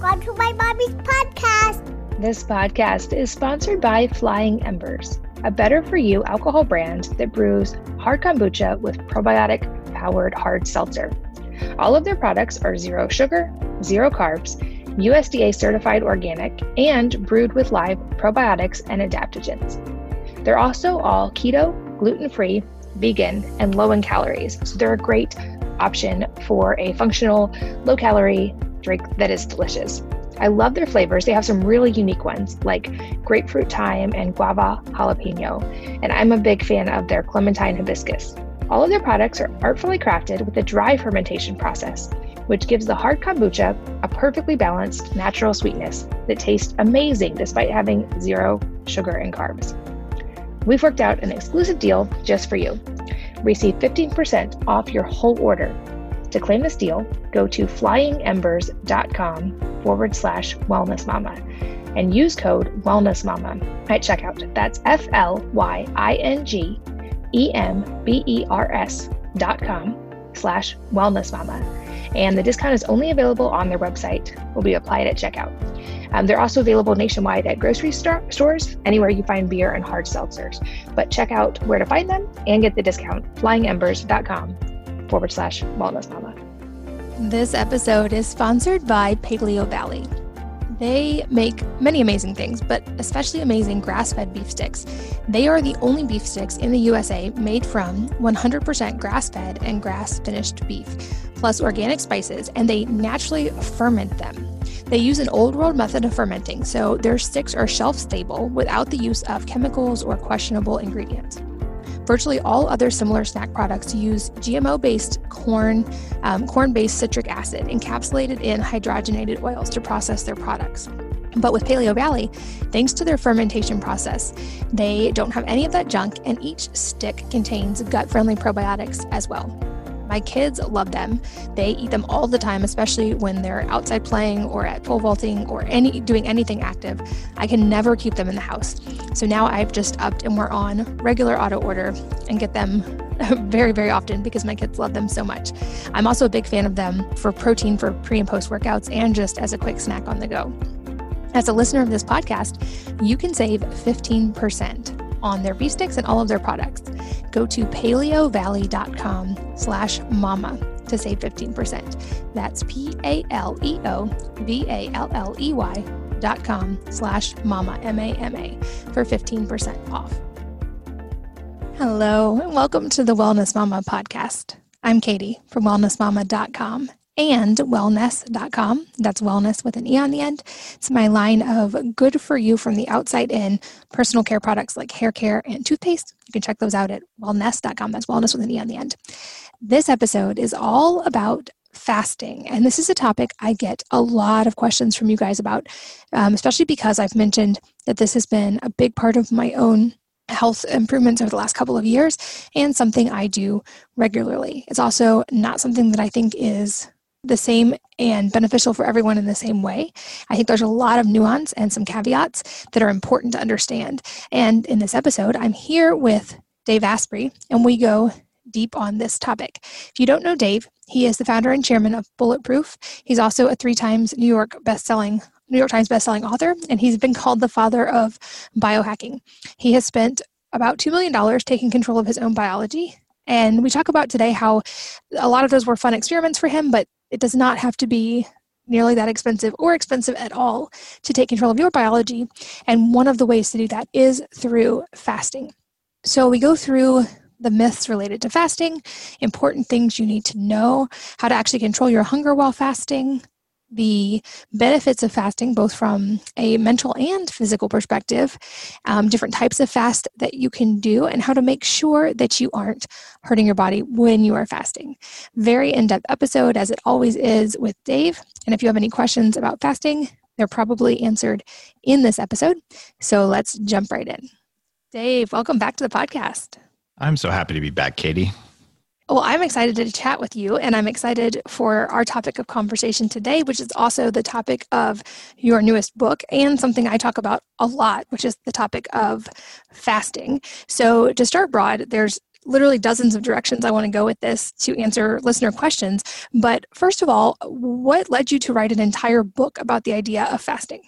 Welcome to my mommy's podcast. This podcast is sponsored by Flying Embers, a better for you alcohol brand that brews hard kombucha with probiotic powered hard seltzer. All of their products are zero sugar, zero carbs, USDA certified organic, and brewed with live probiotics and adaptogens. They're also all keto, gluten free, vegan, and low in calories, so they're a great option for a functional, low calorie drink that is delicious. I love their flavors. They have some really unique ones like grapefruit thyme and guava jalapeno, and I'm a big fan of their clementine hibiscus. All of their products are artfully crafted with a dry fermentation process, which gives the hard kombucha a perfectly balanced natural sweetness that tastes amazing despite having zero sugar and carbs. We've worked out an exclusive deal just for you. Receive 15% off your whole order. To claim this deal, go to flyingembers.com forward slash wellness mama and use code wellness mama at checkout. That's F L Y I N G E M B E R S dot com slash wellness mama. And the discount is only available on their website, will be applied at checkout. Um, they're also available nationwide at grocery stores, anywhere you find beer and hard seltzers. But check out where to find them and get the discount flyingembers.com forward slash wellness mama. This episode is sponsored by Paleo Valley. They make many amazing things, but especially amazing grass fed beef sticks. They are the only beef sticks in the USA made from 100% grass fed and grass finished beef, plus organic spices, and they naturally ferment them. They use an old world method of fermenting, so their sticks are shelf stable without the use of chemicals or questionable ingredients. Virtually all other similar snack products use GMO based corn, um, corn based citric acid encapsulated in hydrogenated oils to process their products. But with Paleo Valley, thanks to their fermentation process, they don't have any of that junk, and each stick contains gut friendly probiotics as well. My kids love them. They eat them all the time, especially when they're outside playing or at pole vaulting or any doing anything active. I can never keep them in the house. So now I've just upped and we're on regular auto order and get them very, very often because my kids love them so much. I'm also a big fan of them for protein for pre and post workouts and just as a quick snack on the go. As a listener of this podcast, you can save 15% on their beef sticks and all of their products. Go to paleovalley.com slash mama to save 15%. That's P-A-L-E-O-V-A-L-L-E-Y dot com slash mama, M-A-M-A for 15% off. Hello, and welcome to the Wellness Mama podcast. I'm Katie from wellnessmama.com and wellnesse.com. That's wellness with an E on the end. It's my line of good for you from the outside in personal care products like hair care and toothpaste. You can check those out at wellnesse.com. That's wellness with an E on the end. This episode is all about fasting. And this is a topic I get a lot of questions from you guys about, um, especially because I've mentioned that this has been a big part of my own health improvements over the last couple of years and something I do regularly. It's also not something that I think is the same and beneficial for everyone in the same way. I think there's a lot of nuance and some caveats that are important to understand. And in this episode, I'm here with Dave Asprey, and we go deep on this topic. If you don't know Dave, he is the founder and chairman of Bulletproof. He's also a three times New York best-selling New York Times bestselling author, and he's been called the father of biohacking. He has spent about $2 million taking control of his own biology. And we talk about today how a lot of those were fun experiments for him, but it does not have to be nearly that expensive or expensive at all to take control of your biology. And one of the ways to do that is through fasting. So we go through the myths related to fasting, important things you need to know, how to actually control your hunger while fasting, the benefits of fasting, both from a mental and physical perspective, um, different types of fast that you can do, and how to make sure that you aren't hurting your body when you are fasting. Very in depth episode, as it always is with Dave. And if you have any questions about fasting, they're probably answered in this episode. So let's jump right in. Dave, welcome back to the podcast. I'm so happy to be back, Katie. Well, I'm excited to chat with you, and I'm excited for our topic of conversation today, which is also the topic of your newest book and something I talk about a lot, which is the topic of fasting. So, to start broad, there's literally dozens of directions I want to go with this to answer listener questions. But first of all, what led you to write an entire book about the idea of fasting?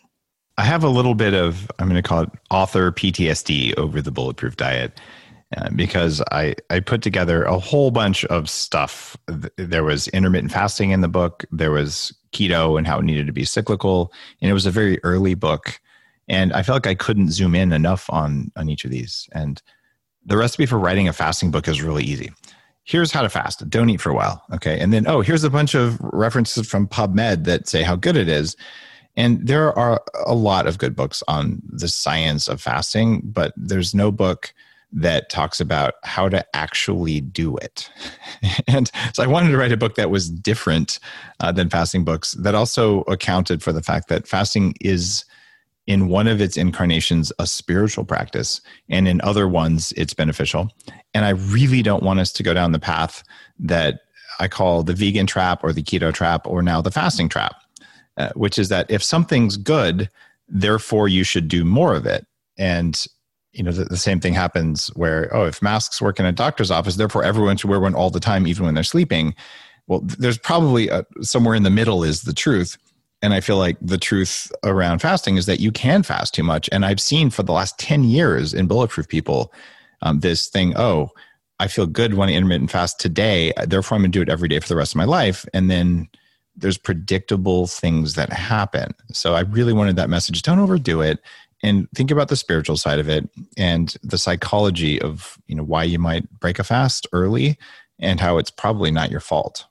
I have a little bit of, I'm going to call it author PTSD over the bulletproof diet. Uh, because I, I put together a whole bunch of stuff. There was intermittent fasting in the book. There was keto and how it needed to be cyclical. And it was a very early book. And I felt like I couldn't zoom in enough on, on each of these. And the recipe for writing a fasting book is really easy. Here's how to fast. Don't eat for a while. Okay. And then, oh, here's a bunch of references from PubMed that say how good it is. And there are a lot of good books on the science of fasting, but there's no book that talks about how to actually do it. and so I wanted to write a book that was different uh, than fasting books, that also accounted for the fact that fasting is in one of its incarnations a spiritual practice and in other ones it's beneficial and i really don't want us to go down the path that i call the vegan trap or the keto trap or now the fasting trap uh, which is that if something's good therefore you should do more of it and you know the, the, same thing happens where oh if masks work in a doctor's office therefore everyone should wear one all the time even when they're sleeping well there's probably a, somewhere in the middle is the truth and I feel like the truth around fasting is that you can fast too much. And I've seen for the last 10 years in bulletproof people um, this thing, oh, I feel good when I intermittent fast today. Therefore, I'm going to do it every day for the rest of my life. And then there's predictable things that happen. So I really wanted that message don't overdo it and think about the spiritual side of it and the psychology of you know why you might break a fast early and how it's probably not your fault.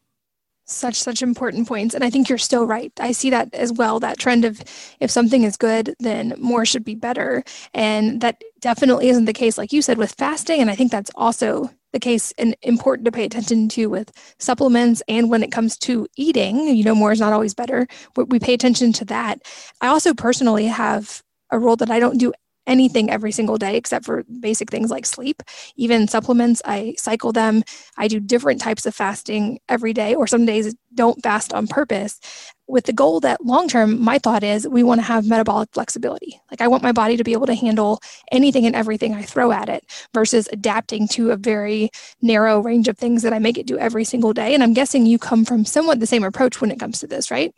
Such such important points and i think you're still right. I see that as well that trend of if something is good then more should be better and that definitely isn't the case like you said with fasting and i think that's also the case and important to pay attention to with supplements and when it comes to eating you know more is not always better we pay attention to that. I also personally have a rule that i don't do anything every single day except for basic things like sleep. Even supplements, I cycle them. I do different types of fasting every day, or some days don't fast on purpose with the goal that long term, my thought is we want to have metabolic flexibility. Like I want my body to be able to handle anything and everything I throw at it versus adapting to a very narrow range of things that I make it do every single day. And I'm guessing you come from somewhat the same approach when it comes to this, right?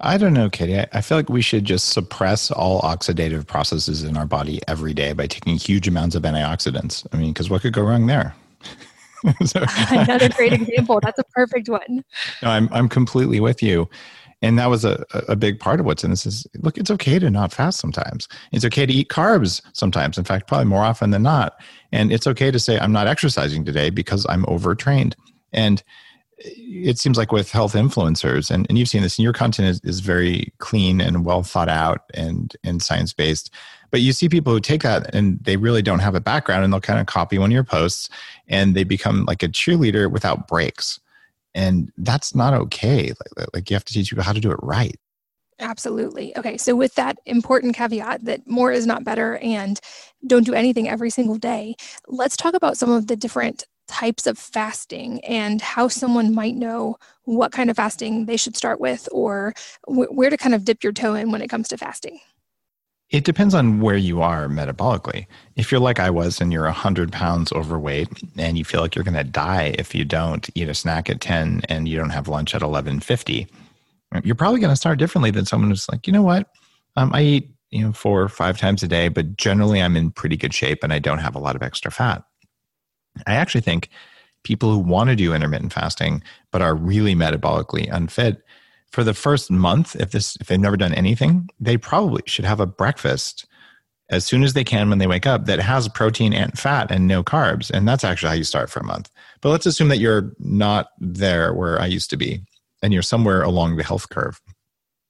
I don't know, Katie. I, I feel like we should just suppress all oxidative processes in our body every day by taking huge amounts of antioxidants. I mean, because what could go wrong there? so, Another great example. That's a perfect one. No, I'm I'm completely with you. And that was a, a big part of what's in this is look, it's okay to not fast sometimes. It's okay to eat carbs sometimes. In fact, probably more often than not. And it's okay to say, I'm not exercising today because I'm overtrained. And it seems like with health influencers and, and you've seen this and your content is, is very clean and well thought out and and science based but you see people who take that and they really don't have a background and they'll kind of copy one of your posts and they become like a cheerleader without breaks and that's not okay like, like you have to teach people how to do it right Absolutely. Okay. So, with that important caveat that more is not better and don't do anything every single day, let's talk about some of the different types of fasting and how someone might know what kind of fasting they should start with or wh- where to kind of dip your toe in when it comes to fasting? It depends on where you are metabolically. If you're like I was and you're 100 pounds overweight and you feel like you're going to die if you don't eat a snack at 10 and you don't have lunch at 11:50, you're probably going to start differently than someone who's like, you know what, um, I eat you know four or five times a day, but generally I'm in pretty good shape and I don't have a lot of extra fat. I actually think people who want to do intermittent fasting but are really metabolically unfit for the first month if this if they've never done anything they probably should have a breakfast as soon as they can when they wake up that has protein and fat and no carbs. And that's actually how you start for a month. But let's assume that you're not there where i used to be and you're somewhere along the health curve.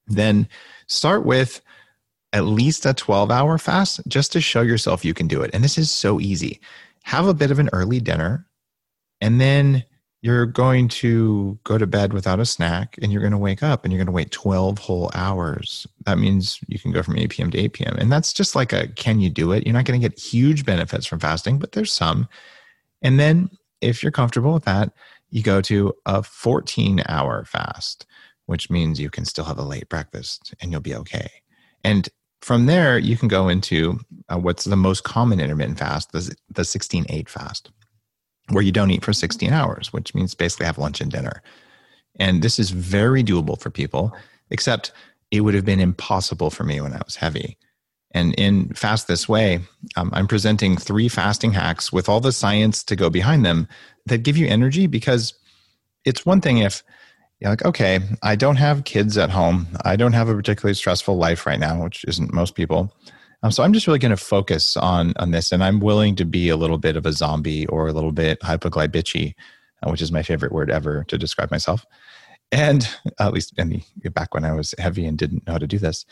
Then start with at least a 12 hour fast just to show yourself you can do it. And this is so easy have a bit of an early dinner, and then you're going to go to bed without a snack and you're going to wake up and you're going to wait 12 whole hours. That means you can go from 8 p.m. to 8 p.m. And that's just like a can you do it? You're not going to get huge benefits from fasting, but there's some. And then if you're comfortable with that, you go to a 14 hour fast, which means you can still have a late breakfast and you'll be okay. And from there, you can go into uh, what's the most common intermittent fast, the, the 16 8 fast. where you don't eat for 16 hours, which means basically have lunch and dinner. And this is very doable for people, except it would have been impossible for me when I was heavy. And in Fast This Way, um, I'm presenting three fasting hacks with all the science to go behind them that give you energy because it's one thing if you're like, okay, I don't have kids at home. I don't have a particularly stressful life right now, which isn't most people. Um, so I'm just really going to focus on on this, and I'm willing to be a little bit of a zombie or a little bit hypoglycemic, uh, which is my favorite word ever to describe myself. And at least in the back when I was heavy and didn't know how to do this.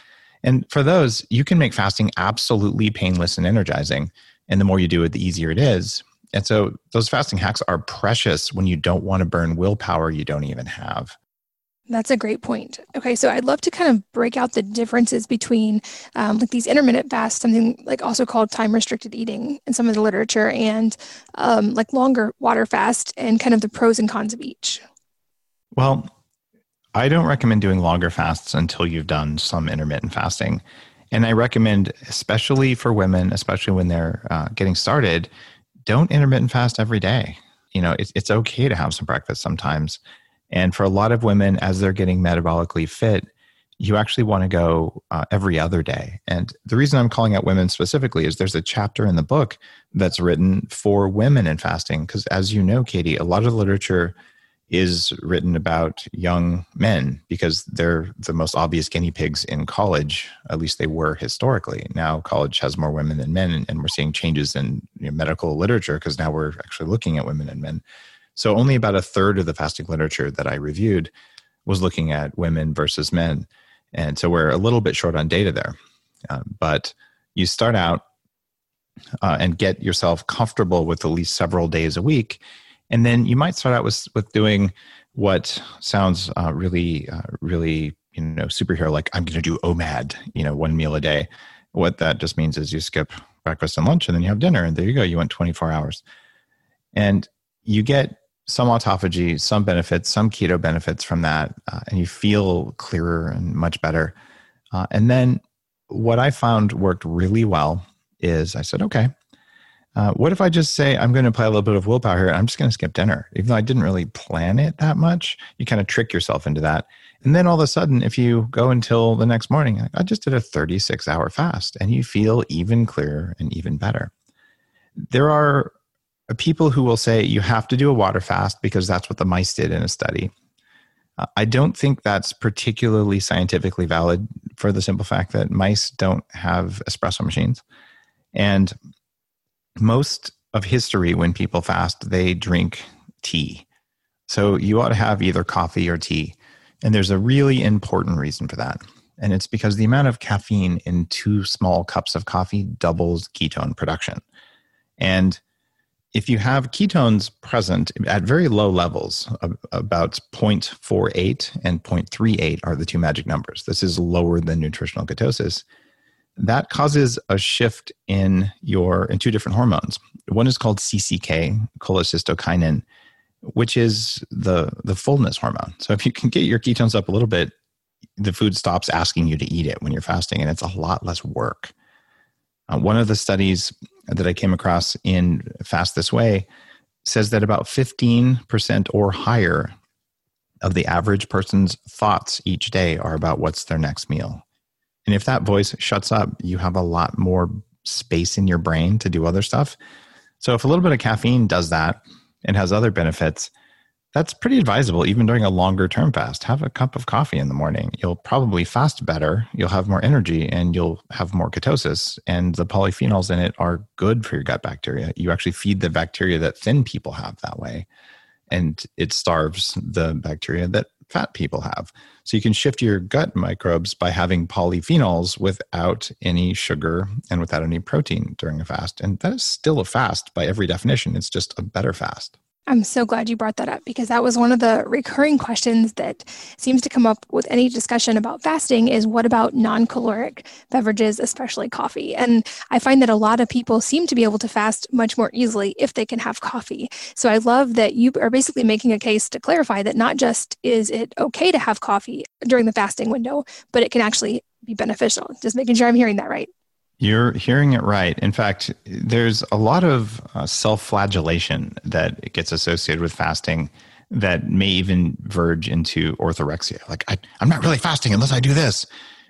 And for those, you can make fasting absolutely painless and energizing. And the more you do it, the easier it is. And so those fasting hacks are precious when you don't want to burn willpower you don't even have. That's a great point. Okay, so I'd love to kind of break out the differences between um, like these intermittent fasts, something like also called time restricted eating in some of the literature, and um, like longer water fast, and kind of the pros and cons of each. Well, I don't recommend doing longer fasts until you've done some intermittent fasting, and I recommend, especially for women, especially when they're uh, getting started, don't intermittent fast every day. You know, it's it's okay to have some breakfast sometimes and for a lot of women, as they're getting metabolically fit, you actually want to go uh, every other day. And the reason I'm calling out women specifically is there's a chapter in the book that's written for women in fasting. Because as you know, Katie, a lot of the literature is written about young men because they're the most obvious guinea pigs in college. At least they were historically. Now college has more women than men, and we're seeing changes in you know, medical literature because now we're actually looking at women and men. So only about a third of the fasting literature that I reviewed was looking at women versus men. And so we're a little bit short on data there. Uh, but you start out uh, and get yourself comfortable with at least several days a week. And then you might start out with, with doing what sounds uh, really, uh, really, you know, superhero like I'm going to do OMAD, you know, one meal a day. What that just means is you skip breakfast and lunch and then you have dinner and there you go. You went 24 hours. And you get some autophagy, some benefits, some keto benefits from that, uh, and you feel clearer and much better. Uh, and then what I found worked really well is I said, okay, uh, what if I just say I'm going to apply a little bit of willpower here? I'm just going to skip dinner, even though I didn't really plan it that much. You kind of trick yourself into that. And then all of a sudden, if you go until the next morning, I just did a 36 hour fast and you feel even clearer and even better. There are people who will say you have to do a water fast because that's what the mice did in a study. Uh, I don't think that's particularly scientifically valid for the simple fact that mice don't have espresso machines. And most of history, when people fast, they drink tea. So you ought to have either coffee or tea. And there's a really important reason for that. And it's because the amount of caffeine in two small cups of coffee doubles ketone production. And if you have ketones present at very low levels, about 0.48 and 0.38 are the two magic numbers. This is lower than nutritional ketosis. That causes a shift in your in two different hormones. One is called CCK, cholecystokinin, which is the the fullness hormone. So if you can get your ketones up a little bit, the food stops asking you to eat it when you're fasting, and it's a lot less work. Uh, one of the studies that I came across in Fast This Way says that about 15% or higher of the average person's thoughts each day are about what's their next meal. And if that voice shuts up, you have a lot more space in your brain to do other stuff. So if a little bit of caffeine does that and has other benefits, that's pretty advisable even during a longer term fast. Have a cup of coffee in the morning. You'll probably fast better, you'll have more energy, and you'll have more ketosis. And the polyphenols in it are good for your gut bacteria. You actually feed the bacteria that thin people have that way, and it starves the bacteria that fat people have. So you can shift your gut microbes by having polyphenols without any sugar and without any protein during a fast. And that is still a fast by every definition. It's just a better fast. I'm so glad you brought that up because that was one of the recurring questions that seems to come up with any discussion about fasting is what about non-caloric beverages, especially coffee? And I find that a lot of people seem to be able to fast much more easily if they can have coffee. So I love that you are basically making a case to clarify that not just is it okay to have coffee during the fasting window, but it can actually be beneficial. Just making sure I'm hearing that right. You're hearing it right. In fact, there's a lot of uh, self flagellation that gets associated with fasting that may even verge into orthorexia. Like, I, am not really fasting unless I do this.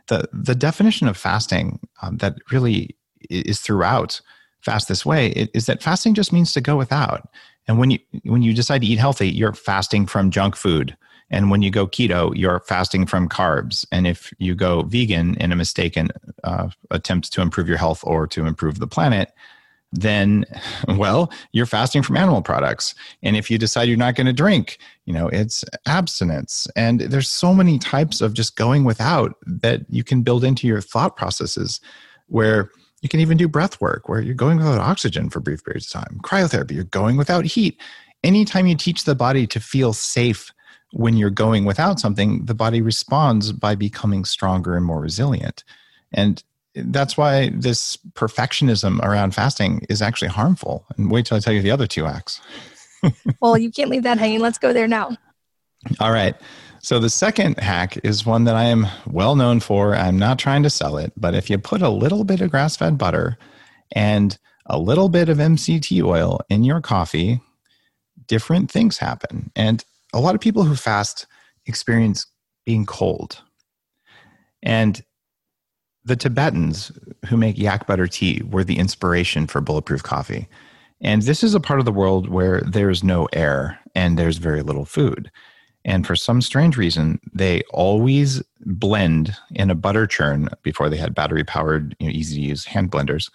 The, the definition of fasting um, that really is throughout fast this way is that fasting just means to go without. And when you, when you decide to eat healthy, you're fasting from junk food and when you go keto, you're fasting from carbs. And if you go vegan in a mistaken uh, attempt to improve your health or to improve the planet, then well you're fasting from animal products. And if you decide you're not going to drink you know it's abstinence. And there's so many types of just going without that you can build into your thought processes where you can even do breath work where you're going without oxygen for brief periods of time cryotherapy you're going without heat. Anytime you teach the body to feel safe when you're going without something, the body responds by becoming stronger and more resilient. And that's why this perfectionism around fasting is actually harmful. And wait till I tell you the other two acts. well, you can't leave that hanging. Let's go there now. All right. So the second hack is one that I am well known for. I'm not trying to sell it, but if you put a little bit of grass fed butter and a little bit of MCT oil in your coffee, different things happen. And a lot of people who fast experience being cold. And the Tibetans who make yak butter tea were the inspiration for bulletproof coffee. And this is a part of the world where there's no air and there's very little food. And for some strange reason, they always blend in a butter churn before they had battery powered, you know, easy to use hand blenders.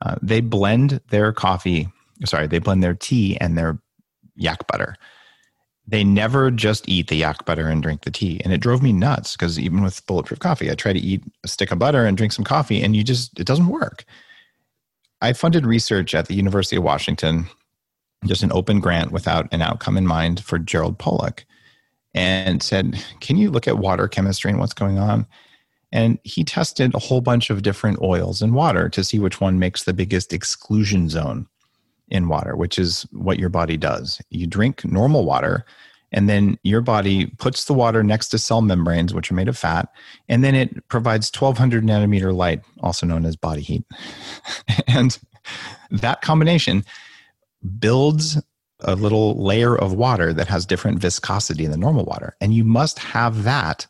Uh, they blend their coffee, sorry, they blend their tea and their yak butter they never just eat the yak butter and drink the tea. And it drove me nuts because even with bulletproof coffee, I try to eat a stick of butter and drink some coffee, and you just, it doesn't work. I funded research at the University of Washington, just an open grant without an outcome in mind for Gerald Pollack, and said, Can you look at water chemistry and what's going on? And he tested a whole bunch of different oils and water to see which one makes the biggest exclusion zone in water, which is what your body does. You drink normal water, and then your body puts the water next to cell membranes, which are made of fat, and then it provides 1200 nanometer light, also known as body heat. and that combination builds a little layer of water that has different viscosity than normal water. And you must have that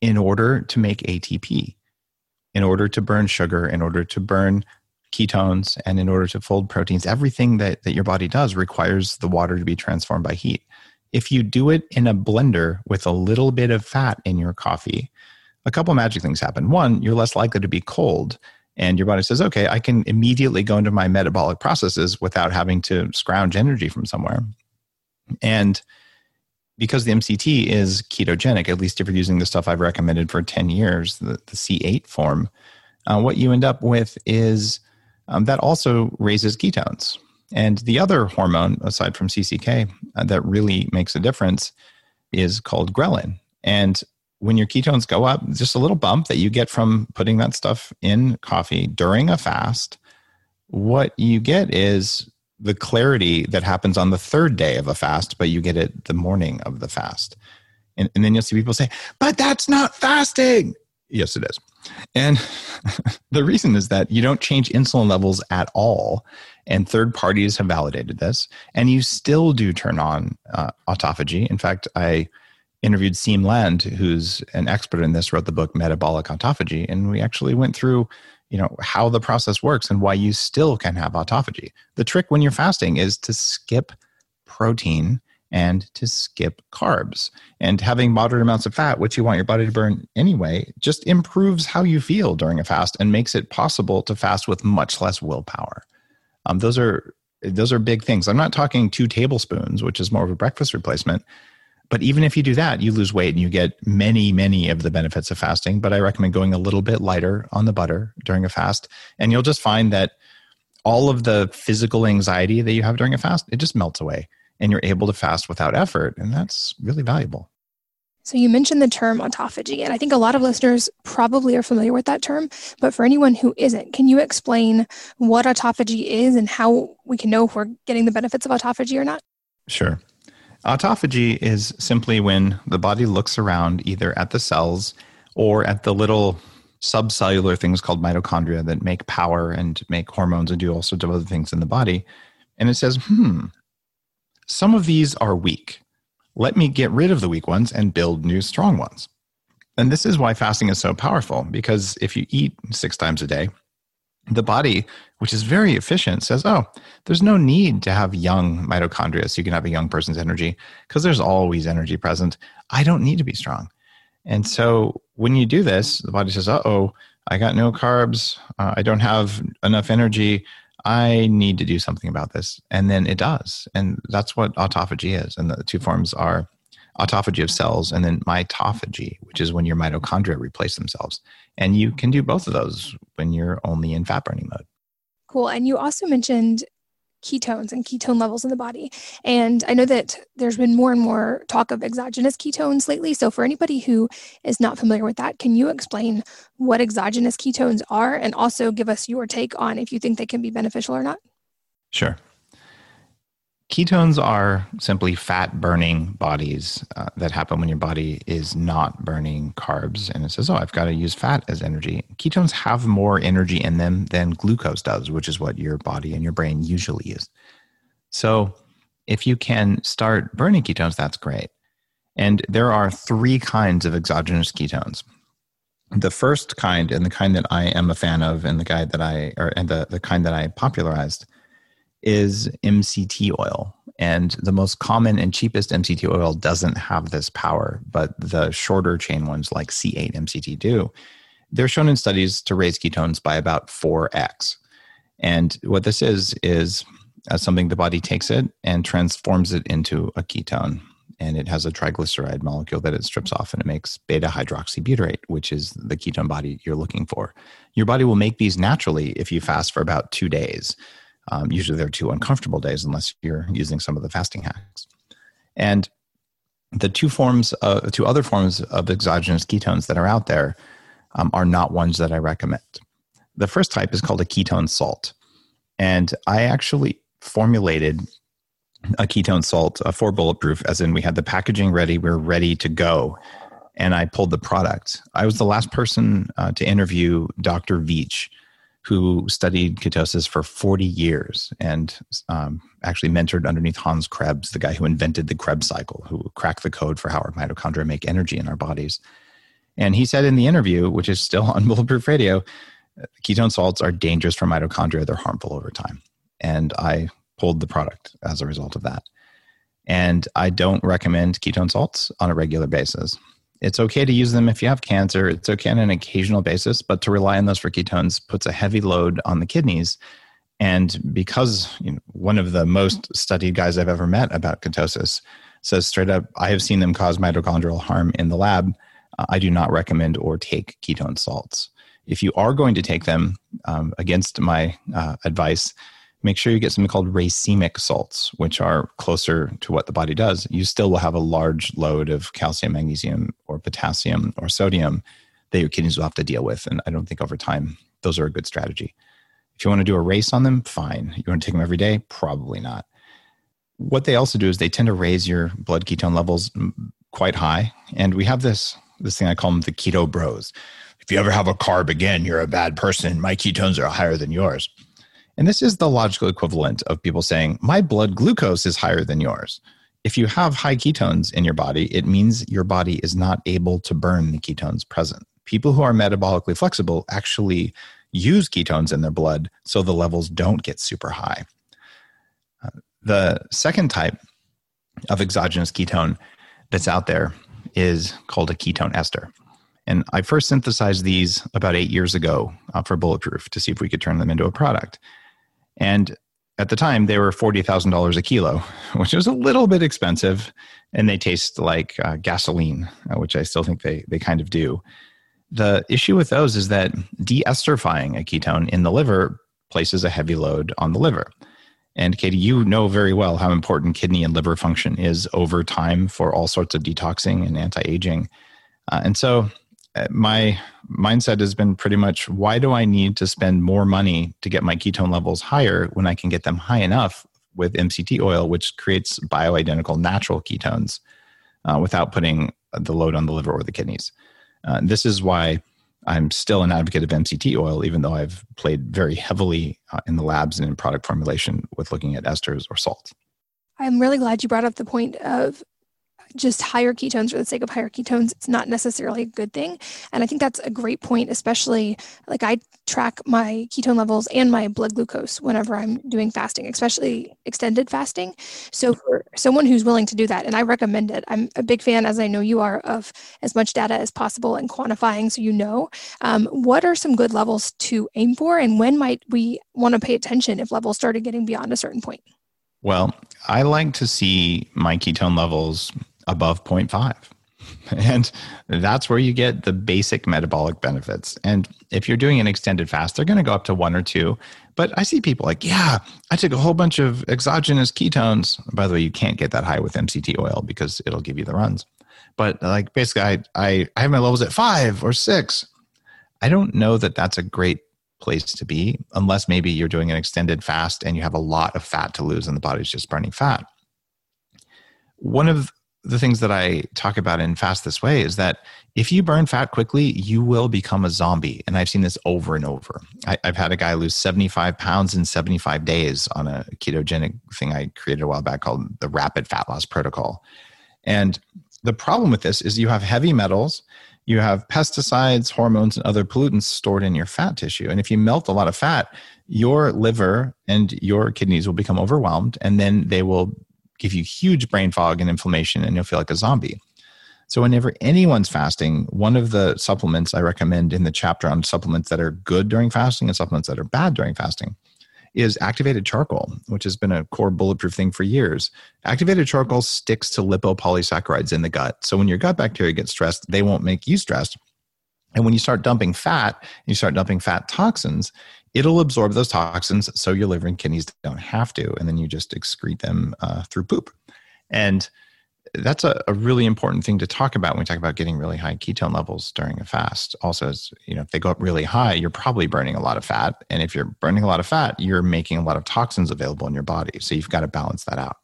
in order to make ATP, in order to burn sugar, in order to burn ketones and in order to fold proteins everything that, that your body does requires the water to be transformed by heat. If you do it in a blender with a little bit of fat in your coffee a couple magic things happen. One you're less likely to be cold and your body says okay i can immediately go into my metabolic processes without having to scrounge energy from somewhere. And because the mct is ketogenic at least if you're using the stuff i've recommended for 10 years the, the c8 form uh, what you end up with is um, that also raises ketones. And the other hormone, aside from CCK, uh, that really makes a difference is called ghrelin. And when your ketones go up, just a little bump that you get from putting that stuff in coffee during a fast, what you get is the clarity that happens on the third day of a fast, but you get it the morning of the fast. And, and then you'll see people say, but that's not fasting. Yes, it is. And the reason is that you don't change insulin levels at all. And third parties have validated this. And you still do turn on uh, autophagy. In fact, I interviewed Siim Land, who's an expert in this, wrote the book Metabolic Autophagy. And we actually went through you know how the process works and why you still can have autophagy the trick when you're fasting is to skip protein and to skip carbs. And having moderate amounts of fat, which you want your body to burn anyway, just improves how you feel during a fast and makes it possible to fast with much less willpower. Um, those are those are big things. I'm not talking two tablespoons, which is more of a breakfast replacement. But even if you do that, you lose weight and you get many, many of the benefits of fasting. But I recommend going a little bit lighter on the butter during a fast. And you'll just find that all of the physical anxiety that you have during a fast, it just melts away and you're able to fast without effort. And that's really valuable. So, you mentioned the term autophagy, and I think a lot of listeners probably are familiar with that term. But for anyone who isn't, can you explain what autophagy is and how we can know if we're getting the benefits of autophagy or not? Sure. Autophagy is simply when the body looks around either at the cells or at the little subcellular things called mitochondria that make power and make hormones and do all sorts of other things in the body. And it says, hmm, some of these are weak. Let me get rid of the weak ones and build new strong ones. And this is why fasting is so powerful because if you eat six times a day, the body, which is very efficient, says, Oh, there's no need to have young mitochondria so you can have a young person's energy because there's always energy present. I don't need to be strong. And so when you do this, the body says, Uh oh, I got no carbs. Uh, I don't have enough energy. I need to do something about this. And then it does. And that's what autophagy is. And the two forms are autophagy of cells and then mitophagy, which is when your mitochondria replace themselves. And you can do both of those when you're only in fat burning mode. Cool. And you also mentioned ketones and ketone levels in the body. And I know that there's been more and more talk of exogenous ketones lately. So, for anybody who is not familiar with that, can you explain what exogenous ketones are and also give us your take on if you think they can be beneficial or not? Sure. Ketones are simply fat burning bodies uh, that happen when your body is not burning carbs. And it says, oh, I've got to use fat as energy. Ketones have more energy in them than glucose does, which is what your body and your brain usually use. So if you can start burning ketones, that's great. And there are three kinds of exogenous ketones. The first kind, and the kind that I am a fan of, and the guide that I, or and the, the kind that I popularized, is MCT oil. And the most common and cheapest MCT oil doesn't have this power, but the shorter chain ones like C8 MCT do. They're shown in studies to raise ketones by about 4x. And what this is, is uh, something the body takes it and transforms it into a ketone. And it has a triglyceride molecule that it strips off and it makes beta hydroxybutyrate, which is the ketone body you're looking for. Your body will make these naturally if you fast for about two days. Um, usually they're two uncomfortable days unless you're using some of the fasting hacks. And the two forms, uh, two other forms of exogenous ketones that are out there um, are not ones that I recommend. The first type is called a ketone salt. And I actually formulated a ketone salt uh, for bulletproof, as in we had the packaging ready, we are ready to go. And I pulled the product. I was the last person uh, to interview Dr. Veech, who studied ketosis for 40 years and um, actually mentored underneath Hans Krebs, the guy who invented the Krebs cycle, who cracked the code for how our mitochondria make energy in our bodies. And he said in the interview, which is still on Bulletproof Radio, ketone salts are dangerous for mitochondria. They're harmful over time. And I pulled the product as a result of that. And I don't recommend ketone salts on a regular basis. It's okay to use them if you have cancer. It's okay on an occasional basis, but to rely on those for ketones puts a heavy load on the kidneys. And because you know, one of the most studied guys I've ever met about ketosis says straight up, I have seen them cause mitochondrial harm in the lab. Uh, I do not recommend or take ketone salts. If you are going to take them um, against my uh, advice, make sure you get something called racemic salts, which are closer to what the body does. You still will have a large load of calcium, magnesium, or potassium or sodium that your kidneys will have to deal with. And I don't think over time those are a good strategy. If you want to do a race on them, fine. You want to take them every day? Probably not. What they also do is they tend to raise your blood ketone levels quite high. And we have this this thing I call them the keto bros. If you ever have a carb again, you're a bad person. My ketones are higher than yours. And this is the logical equivalent of people saying, my blood glucose is higher than yours. If you have high ketones in your body, it means your body is not able to burn the ketones present. People who are metabolically flexible actually use ketones in their blood so the levels don't get super high. Uh, the second type of exogenous ketone that's out there is called a ketone ester. And I first synthesized these about eight years ago uh, for Bulletproof to see if we could turn them into a product. And at the time, they were $40,000 a kilo, which was a little bit expensive. And they taste like uh, gasoline, uh, which I still think they, they kind of do. The issue with those is that deesterifying a ketone in the liver places a heavy load on the liver. And Katie, you know very well how important kidney and liver function is over time for all sorts of detoxing and anti aging. Uh, and so my mindset has been pretty much why do I need to spend more money to get my ketone levels higher when I can get them high enough with MCT oil, which creates bioidentical natural ketones uh, without putting the load on the liver or the kidneys? Uh, this is why I'm still an advocate of MCT oil, even though I've played very heavily uh, in the labs and in product formulation with looking at esters or salts. I'm really glad you brought up the point of just higher ketones for the sake of higher ketones it's not necessarily a good thing. And i think that's a great point especially like i track my ketone levels and my blood glucose whenever i'm doing fasting especially extended fasting. So for someone who's willing to do that and i recommend it. I'm a big fan as i know you are of as much data as possible and quantifying so you know um, what are some good levels to aim for and when might we want to pay attention if levels started getting beyond a certain point? Well, I like to see my ketone levels above 0.5. And that's where you get the basic metabolic benefits. And if you're doing an extended fast, they're going to go up to one or two. But I see people like, yeah, I took a whole bunch of exogenous ketones. By the way, you can't get that high with MCT oil because it'll give you the runs. But like basically, I, I, I have my levels at five or six. I don't know that that's a great place to be unless maybe you're doing an extended fast and you have a lot of fat to lose and the body's just burning fat. One of the things that I talk about in Fast This Way is that if you burn fat quickly, you will become a zombie. And I've seen this over and over. I, have had a guy lose 75 pounds in 75 days on a ketogenic thing I created a while back called the Rapid Fat Loss Protocol. And the problem with this is you have heavy metals, you have pesticides, hormones, and other pollutants stored in your fat tissue. And if you melt a lot of fat, your liver and your kidneys will become overwhelmed, and then they will give you huge brain fog and inflammation, and you'll feel like a zombie. So, whenever anyone's fasting, one of the supplements I recommend in the chapter on supplements that are good during fasting and supplements that are bad during fasting is activated charcoal, which has been a core bulletproof thing for years. Activated charcoal sticks to lipopolysaccharides in the gut. So, when your gut bacteria get stressed, they won't make you stressed. And when you start dumping fat, you start dumping fat toxins, it'll absorb those toxins so your liver and kidneys don't have to and then you just excrete them uh, through poop. And that's a, a, really important thing to talk about when we talk about getting really high ketone levels during a fast. Also is you know if they go up really high you're probably burning a lot of fat and if you're burning a lot of fat you're making a lot of toxins available in your body. So you've got to balance that out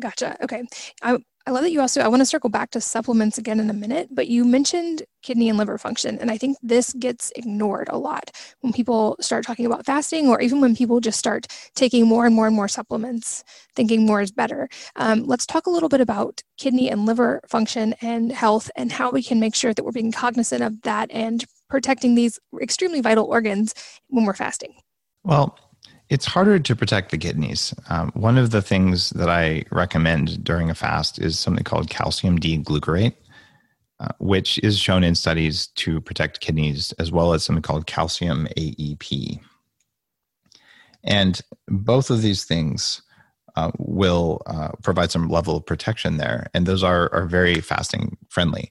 gotcha okay I, I love that you also, I want to circle back to supplements again in a minute, but you mentioned kidney and liver function. And I think this gets ignored a lot when people start talking about fasting, or even when people just start taking more and more and more supplements, thinking more is better. Um, let's talk a little bit about kidney and liver function and health and how we can make sure that we're being cognizant of that and protecting these extremely vital organs when we're fasting. Well, it's harder to protect the kidneys. Um, one of the things that I recommend during a fast is something called calcium D glucarate, uh, which is shown in studies to protect kidneys, as well as something called calcium AEP. And both of these things uh, will uh, provide some level of protection there. And those are, are very fasting friendly.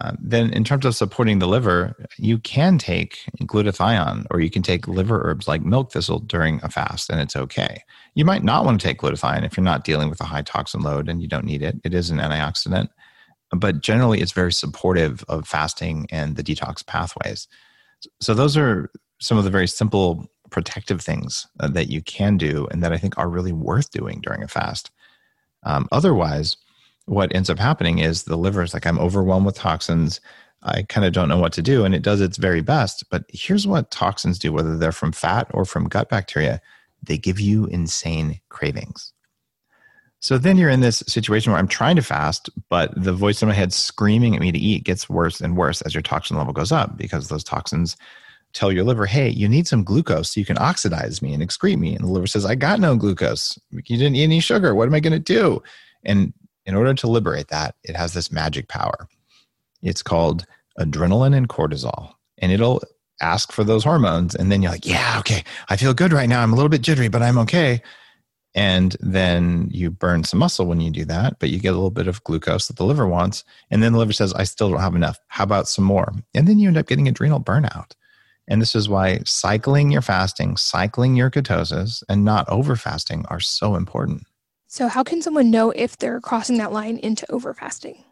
Uh, then, in terms of supporting the liver, you can take glutathione or you can take liver herbs like milk thistle during a fast, and it's okay. You might not want to take glutathione if you're not dealing with a high toxin load and you don't need it. It is an antioxidant, but generally, it's very supportive of fasting and the detox pathways. So, those are some of the very simple protective things uh, that you can do and that I think are really worth doing during a fast. Um, otherwise, what ends up happening is the liver is like, I'm overwhelmed with toxins. I kind of don't know what to do. And it does its very best. But here's what toxins do, whether they're from fat or from gut bacteria they give you insane cravings. So then you're in this situation where I'm trying to fast, but the voice in my head screaming at me to eat gets worse and worse as your toxin level goes up because those toxins tell your liver, hey, you need some glucose so you can oxidize me and excrete me. And the liver says, I got no glucose. You didn't eat any sugar. What am I going to do? And in order to liberate that, it has this magic power. It's called adrenaline and cortisol, and it'll ask for those hormones. And then you're like, yeah, okay, I feel good right now. I'm a little bit jittery, but I'm okay. And then you burn some muscle when you do that, but you get a little bit of glucose that the liver wants. And then the liver says, I still don't have enough. How about some more? And then you end up getting adrenal burnout. And this is why cycling your fasting, cycling your ketosis, and not over fasting are so important. So, how can someone know if they're crossing that line into overfasting?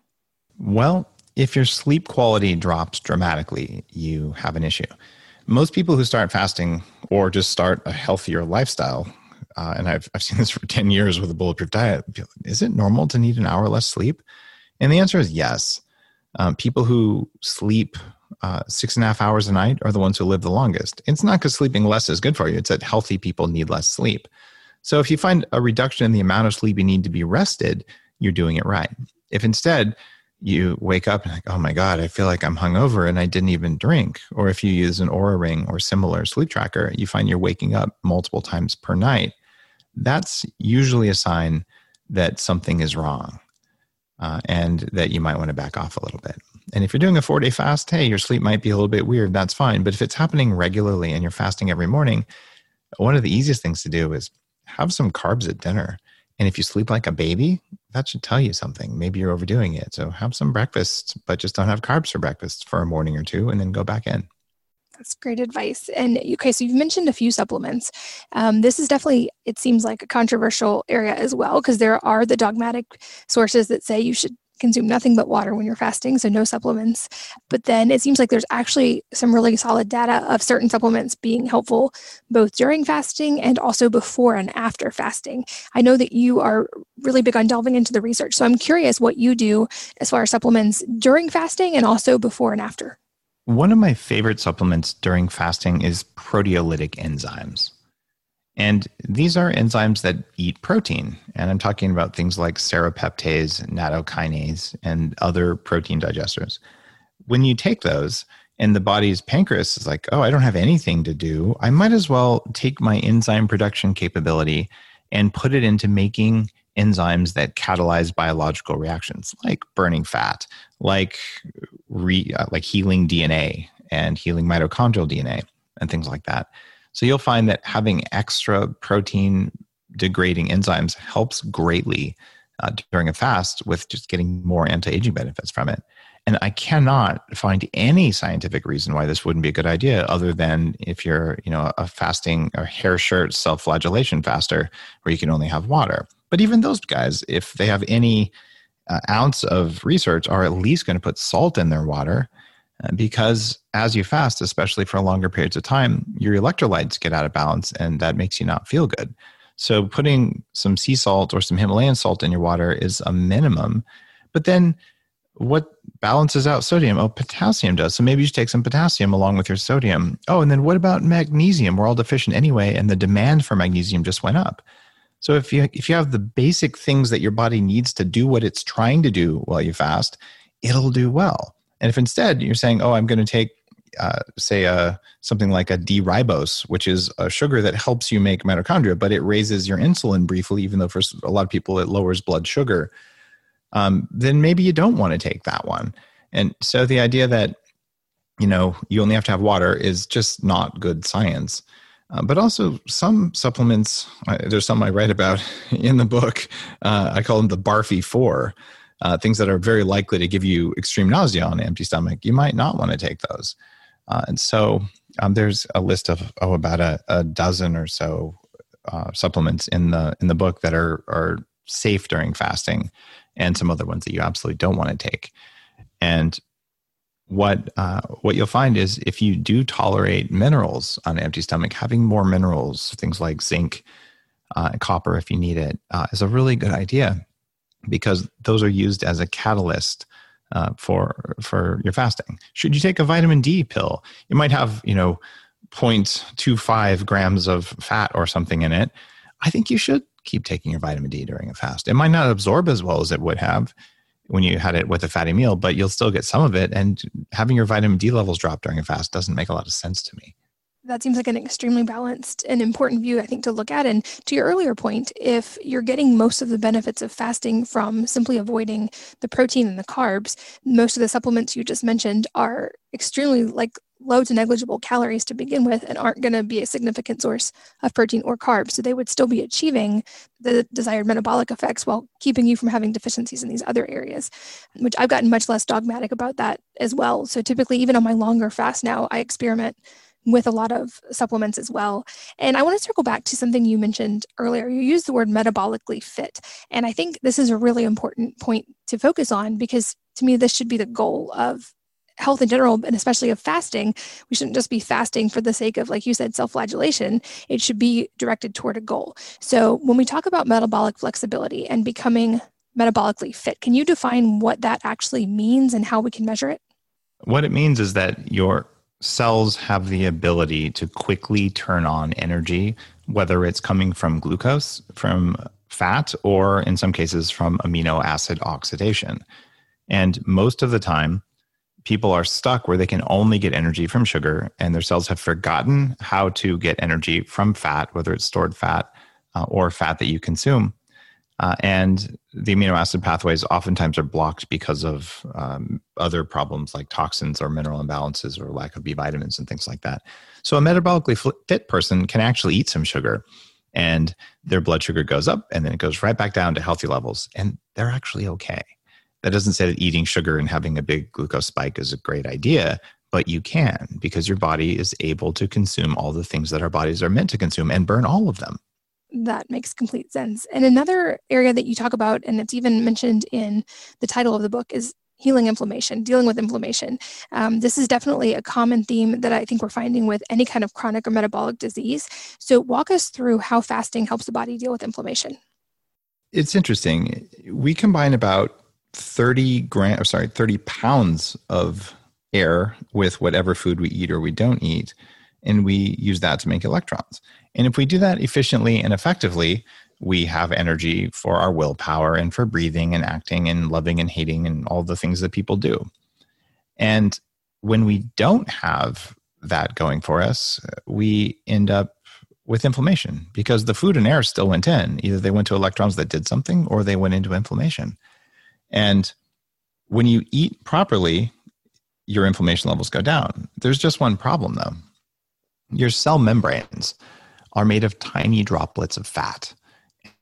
Well, if your sleep quality drops dramatically, you have an issue. Most people who start fasting or just start a healthier lifestyle, uh, and I've, I've seen this for 10 years with a bulletproof diet, is it normal to need an hour less sleep? And the answer is yes. Um, people who sleep uh, six and a half hours a night are the ones who live the longest. It's not because sleeping less is good for you, it's that healthy people need less sleep. So if you find a reduction in the amount of sleep you need to be rested, you're doing it right. If instead you wake up and like, oh my God, I feel like I'm hungover and I didn't even drink. Or if you use an Oura ring or similar sleep tracker, you find you're waking up multiple times per night. That's usually a sign that something is wrong uh, and that you might want to back off a little bit. And if you're doing a four day fast, hey, your sleep might be a little bit weird. That's fine. But if it's happening regularly and you're fasting every morning, one of the easiest things to do is have some carbs at dinner. And if you sleep like a baby, that should tell you something. Maybe you're overdoing it. So have some breakfast, but just don't have carbs for breakfast for a morning or two and then go back in. That's great advice. And okay, so you've mentioned a few supplements. Um, this is definitely, it seems like a controversial area as well, because there are the dogmatic sources that say you should consume nothing but water when you're fasting, so no supplements. But then it seems like there's actually some really solid data of certain supplements being helpful both during fasting and also before and after fasting. I know that you are really big on delving into the research, so I'm curious what you do as far as supplements during fasting and also before and after. One of my favorite supplements during fasting is proteolytic enzymes. And these are enzymes that eat protein. And I'm talking about things like serrapeptase, nattokinase, and other protein digesters. When you take those, and the body's pancreas is like, oh, I don't have anything to do, I might as well take my enzyme production capability and put it into making enzymes that catalyze biological reactions, like burning fat, like re, uh, like healing DNA and healing mitochondrial DNA, and things like that. So you'll find that having extra protein degrading enzymes helps greatly uh, during a fast with just getting more anti-aging benefits from it. And I cannot find any scientific reason why this wouldn't be a good idea, other than if you're, you know, a fasting or hair shirt self-flagellation faster, where you can only have water. But even those guys, if they have any uh, ounce of research, are at least going to put salt in their water because as you fast, especially for longer periods of time, your electrolytes get out of balance and that makes you not feel good. So, putting some sea salt or some Himalayan salt in your water is a minimum. But then, what balances out sodium? Oh, potassium does. So, maybe you should take some potassium along with your sodium. Oh, and then what about magnesium? We're all deficient anyway, and the demand for magnesium just went up. So, if you, if you have the basic things that your body needs to do what it's trying to do while you fast, it'll do well. And if instead you're saying, oh, I'm going to take, uh, say, uh, something like a D ribose, which is a sugar that helps you make mitochondria, but it raises your insulin briefly, even though for a lot of people it lowers blood sugar, um, then maybe you don't want to take that one. And so the idea that, you know, you only have to have water is just not good science. Uh, but also some supplements, uh, there's some I write about in the book. Uh, I call them the Barfy Four uh, things that are very likely to give you extreme nausea on an empty stomach, you might not want to take those. Uh, and so um, there's a list of oh about a, a dozen or so uh, supplements in the in the book that are are safe during fasting, and some other ones that you absolutely don't want to take. And what uh, what you'll find is if you do tolerate minerals on an empty stomach, having more minerals, things like zinc, uh, copper, if you need it, uh, is a really good idea because those are used as a catalyst uh, for for your fasting. Should you take a vitamin D pill? It might have you know 0.25 grams of fat or something in it. I think you should keep taking your vitamin D during a fast. It might not absorb as well as it would have when you had it with a fatty meal, but you'll still get some of it. And having your vitamin D levels drop during a fast doesn't make a lot of sense to me that seems like an extremely balanced and important view, I think, to look at. And to your earlier point, if you're getting most of the benefits of fasting from simply avoiding the protein and the carbs, most of the supplements you just mentioned are extremely like low to negligible calories to begin with and aren't going to be a significant source of protein or carbs. So they would still be achieving the desired metabolic effects while keeping you from having deficiencies in these other areas, which I've gotten much less dogmatic about that as well. So typically, even on my longer fast now, I experiment with a lot of supplements as well. And I want to circle back to something you mentioned earlier. You used the word metabolically fit. And I think this is a really important point to focus on because to me, this should be the goal of health in general, and especially of fasting. We shouldn't just be fasting for the sake of, like you said, self flagellation. It should be directed toward a goal. So when we talk about metabolic flexibility and becoming metabolically fit, can you define what that actually means and how we can measure it? What it means is that your cells have the ability to quickly turn on energy, whether it's coming from glucose, from fat, or in some cases from amino acid oxidation. And most of the time, people are stuck where they can only get energy from sugar, and their cells have forgotten how to get energy from fat, whether it's stored fat uh, or fat that you consume. Uh, and the amino acid pathways oftentimes are blocked because of um, other problems like toxins or mineral imbalances or lack of B vitamins and things like that. So, a metabolically fit person can actually eat some sugar and their blood sugar goes up and then it goes right back down to healthy levels, and they're actually okay. That doesn't say that eating sugar and having a big glucose spike is a great idea, but you can because your body is able to consume all the things that our bodies are meant to consume and burn all of them that makes complete sense. And another area that you talk about, and it's even mentioned in the title of the book, is healing inflammation, dealing with inflammation. Um, this is definitely a common theme that I think we're finding with any kind of chronic or metabolic disease. So, walk us through how fasting helps the body deal with inflammation. It's interesting. We combine about 30 gram, or sorry, 30 pounds of air with whatever food we eat or we don't eat, and we use that to make electrons. And if we do that efficiently and effectively, we have energy for our willpower and for breathing and acting and loving and hating and all the things that people do. And when we don't have that going for us, we end up with inflammation because the food and air still went in. Either they went to electrons that did something or they went into inflammation. And when you eat properly, your inflammation levels go down. There's just one problem though. Your cell membranes are made of tiny droplets of fat.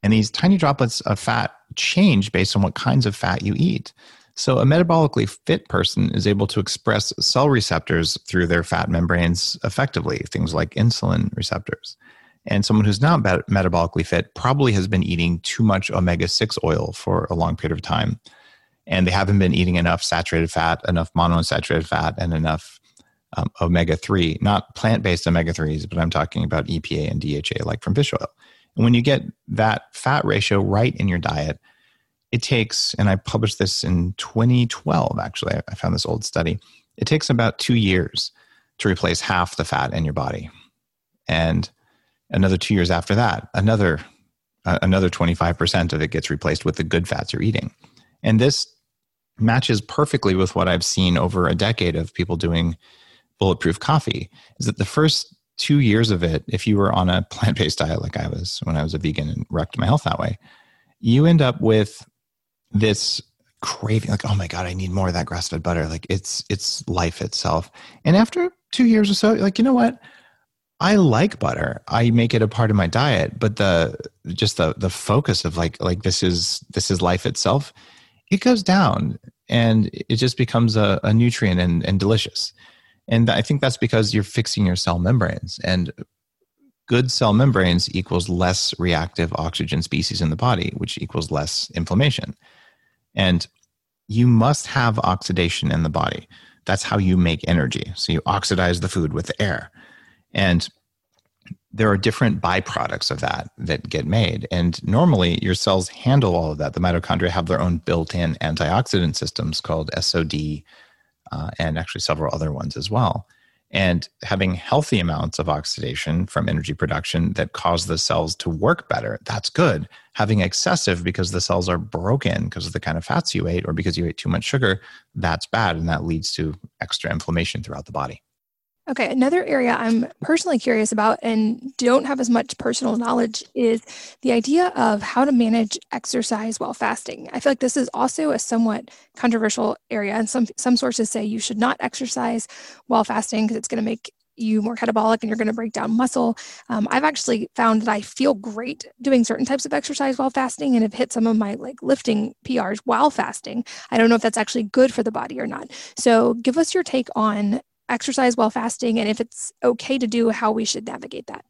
And these tiny droplets of fat change based on what kinds of fat you eat. So, a metabolically fit person is able to express cell receptors through their fat membranes effectively, things like insulin receptors. And someone who's not metabolically fit probably has been eating too much omega 6 oil for a long period of time. And they haven't been eating enough saturated fat, enough monounsaturated fat, and enough um, omega 3, not plant based omega 3s, but I'm talking about EPA and DHA, like from fish oil. And when you get that fat ratio right in your diet, it takes, and I published this in 2012, actually, I found this old study. It takes about two years to replace half the fat in your body. And another two years after that, another uh, another 25% of it gets replaced with the good fats you're eating. And this matches perfectly with what I've seen over a decade of people doing bulletproof coffee is that the first two years of it, if you were on a plant based diet like I was when I was a vegan and wrecked my health that way, you end up with this craving like oh my god i need more of that grass fed butter. Like it's it's life itself. And after two years or so like you know what? I like butter. I make it a part of my diet. But the just the the focus of like like this is this is life itself it goes down and it just becomes a, a nutrient and, and delicious and I think that's because you're fixing your cell membranes. And good cell membranes equals less reactive oxygen species in the body, which equals less inflammation. And you must have oxidation in the body. That's how you make energy. So you oxidize the food with air. And there are different byproducts of that that get made. And normally your cells handle all of that. The mitochondria have their own built in antioxidant systems called SOD uh, and actually several other ones as well. And having healthy amounts of oxidation from energy production that cause the cells to work better, that's good. Having excessive because the cells are broken because of the kind of fats you ate or because you ate too much sugar, that's bad. And that leads to extra inflammation throughout the body. Okay, another area I'm personally curious about and don't have as much personal knowledge is the idea of how to manage exercise while fasting. I feel like this is also a somewhat controversial area, and some some sources say you should not exercise while fasting because it's going to make you more catabolic and you're going to break down muscle. Um, I've actually found that I feel great doing certain types of exercise while fasting and have hit some of my like lifting PRs while fasting. I don't know if that's actually good for the body or not. So give us your take on exercise while fasting and if it's okay to do, how we should navigate that.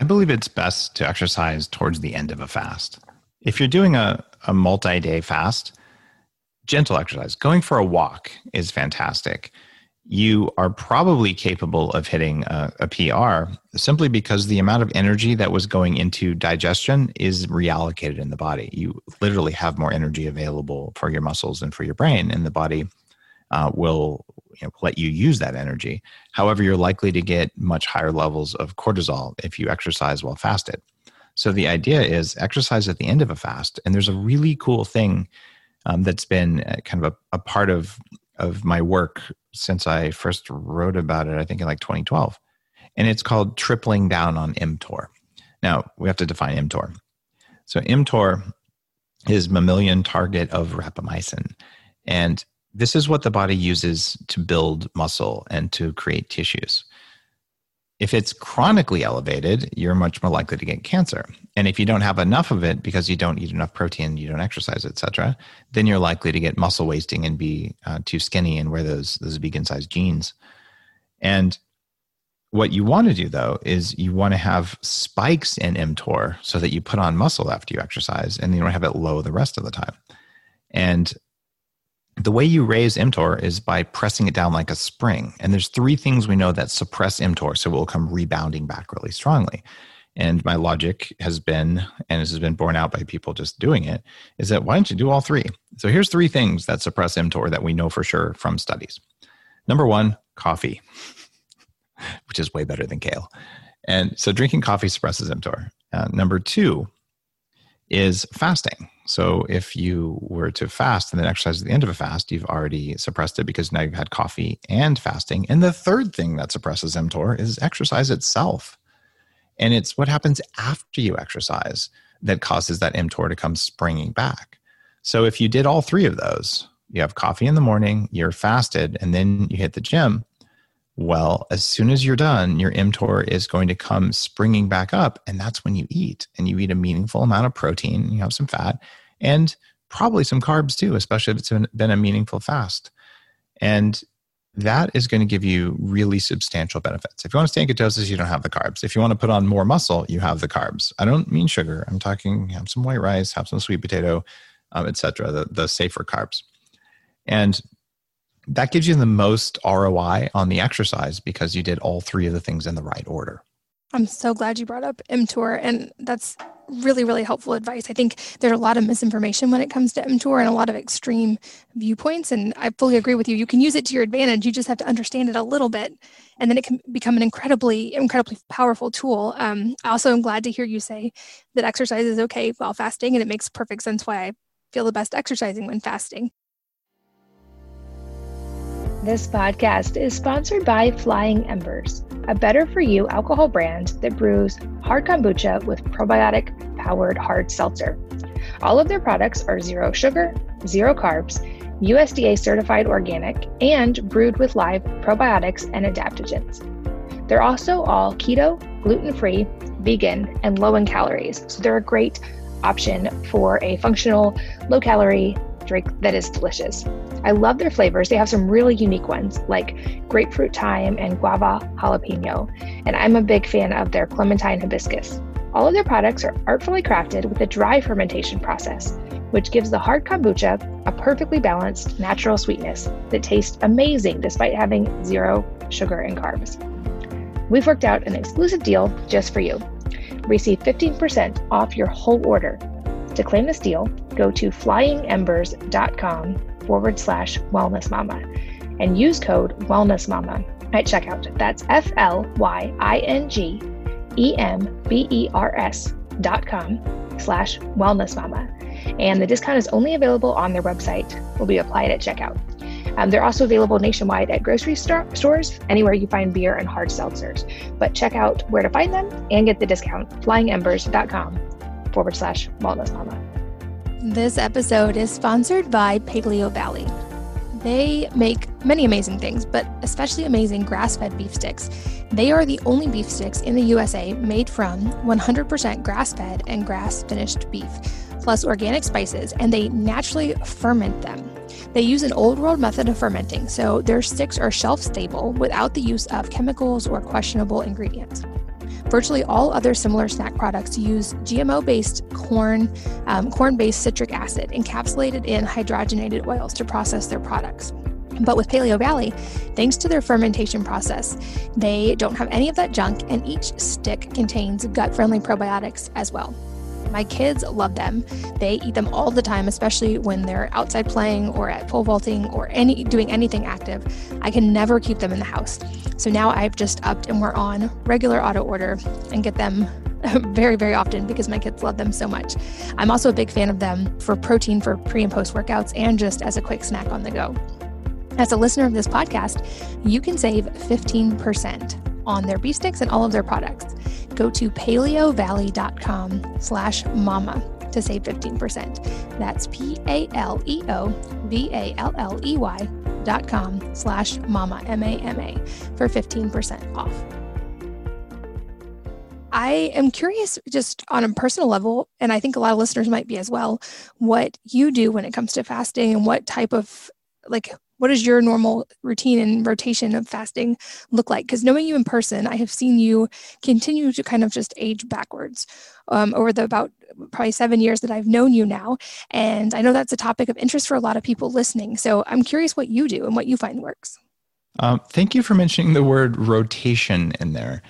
I believe it's best to exercise towards the end of a fast. If you're doing a, a multi day fast, gentle exercise, going for a walk is fantastic. You are probably capable of hitting a, a PR simply because the amount of energy that was going into digestion is reallocated in the body. You literally have more energy available for your muscles and for your brain, and the body uh, will you know, let you use that energy. However, you're likely to get much higher levels of cortisol if you exercise while fasted. So the idea is exercise at the end of a fast. And there's a really cool thing um, that's been uh, kind of a, a part of of my work since I first wrote about it. I think in like 2012, and it's called tripling down on mTOR. Now we have to define mTOR. So mTOR is mammalian target of rapamycin, and this is what the body uses to build muscle and to create tissues. If it's chronically elevated, you're much more likely to get cancer. And if you don't have enough of it because you don't eat enough protein, you don't exercise, etc., then you're likely to get muscle wasting and be uh, too skinny and wear those those vegan sized jeans. And what you want to do though is you want to have spikes in mTOR so that you put on muscle after you exercise and you don't have it low the rest of the time. And the way you raise mTOR is by pressing it down like a spring. And there's three things we know that suppress mTOR, so it will come rebounding back really strongly. And my logic has been, and this has been borne out by people just doing it, is that why don't you do all three? So here's three things that suppress mTOR that we know for sure from studies. Number one, coffee, which is way better than kale. And so drinking coffee suppresses mTOR. Uh, number two is fasting. So if you were to fast and then exercise at the end of a fast, you've already suppressed it because now you've had coffee and fasting. And the third thing that suppresses mTOR is exercise itself. And it's what happens after you exercise that causes that mTOR to come springing back. So if you did all three of those, you have coffee in the morning, you're fasted, and then you hit the gym, well, as soon as you're done, your mTOR is going to come springing back up. And that's when you eat. And you eat a meaningful amount of protein, you have some fat, and probably some carbs too, especially if it's been a meaningful fast. And that is going to give you really substantial benefits. If you want to stay in ketosis, you don't have the carbs. If you want to put on more muscle, you have the carbs. I don't mean sugar. I'm talking have some white rice, have some sweet potato, um, etc. The, the safer carbs. And that gives you the most ROI on the exercise because you did all three of the things in the right order. I'm so glad you brought up mTOR, and that's really, really helpful advice. I think there's a lot of misinformation when it comes to mTOR and a lot of extreme viewpoints, and I fully agree with you. You can use it to your advantage. You just have to understand it a little bit, and then it can become an incredibly, incredibly powerful tool. Um, I also am glad to hear you say that exercise is okay while fasting, and it makes perfect sense why I feel the best exercising when fasting. This podcast is sponsored by Flying Embers, a better for you alcohol brand that brews hard kombucha with probiotic powered hard seltzer. All of their products are zero sugar, zero carbs, USDA certified organic, and brewed with live probiotics and adaptogens. They're also all keto, gluten free, vegan, and low in calories, so they're a great option for a functional, low calorie drink that is delicious. I love their flavors. They have some really unique ones like grapefruit thyme and guava jalapeno, and I'm a big fan of their clementine hibiscus. All of their products are artfully crafted with a dry fermentation process, which gives the hard kombucha a perfectly balanced natural sweetness that tastes amazing despite having zero sugar and carbs. We've worked out an exclusive deal just for you. Receive 15% off your whole order to claim this deal, go to flyingembers.com forward slash wellness mama and use code wellness mama at checkout. That's F L Y I N G E M B E R S dot com slash wellness mama. And the discount is only available on their website, will be applied at checkout. Um, they're also available nationwide at grocery stores, anywhere you find beer and hard seltzers. But check out where to find them and get the discount flyingembers.com forward slash wellness mama. This episode is sponsored by Paleo Valley. They make many amazing things, but especially amazing grass fed beef sticks. They are the only beef sticks in the USA made from 100% grass fed and grass finished beef, plus organic spices, and they naturally ferment them. They use an old world method of fermenting, so their sticks are shelf stable without the use of chemicals or questionable ingredients. Virtually all other similar snack products use GMO based corn, um, corn based citric acid encapsulated in hydrogenated oils to process their products. But with Paleo Valley, thanks to their fermentation process, they don't have any of that junk, and each stick contains gut friendly probiotics as well. My kids love them. They eat them all the time, especially when they're outside playing or at pole vaulting or any doing anything active. I can never keep them in the house. So now I've just upped and we're on regular auto order and get them very, very often because my kids love them so much. I'm also a big fan of them for protein for pre and post workouts and just as a quick snack on the go. As a listener of this podcast, you can save 15% on their beef sticks and all of their products. Go to paleovalley.com slash mama to save 15%. That's P-A-L-E-O-V-A-L-L-E-Y dot com slash mama, M-A-M-A for 15% off. I am curious, just on a personal level, and I think a lot of listeners might be as well, what you do when it comes to fasting and what type of like what does your normal routine and rotation of fasting look like? Because knowing you in person, I have seen you continue to kind of just age backwards um, over the about probably seven years that I've known you now. And I know that's a topic of interest for a lot of people listening. So I'm curious what you do and what you find works. Um, thank you for mentioning the word rotation in there.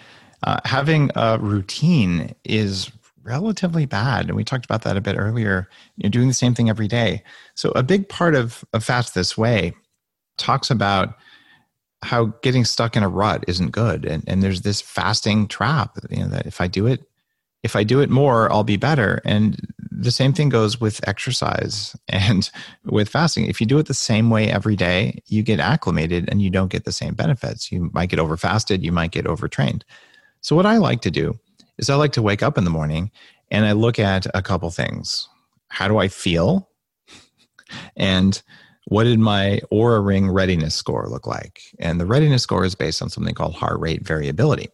Uh, having a routine is relatively bad. And we talked about that a bit earlier. You're doing the same thing every day. So, a big part of, of Fast This Way talks about how getting stuck in a rut isn't good. And, and there's this fasting trap you know that if i do it if i do it more i'll be better. And the same thing goes with exercise and with fasting. If you do it the same way every day you get acclimated and you don't get the same benefits. You might get overfasted you might get overtrained. So what i like to do is i like to wake up in the morning and i look at a couple things. How do i feel? And what did my Oura Ring readiness score look like? And the readiness score is based on something called heart rate variability.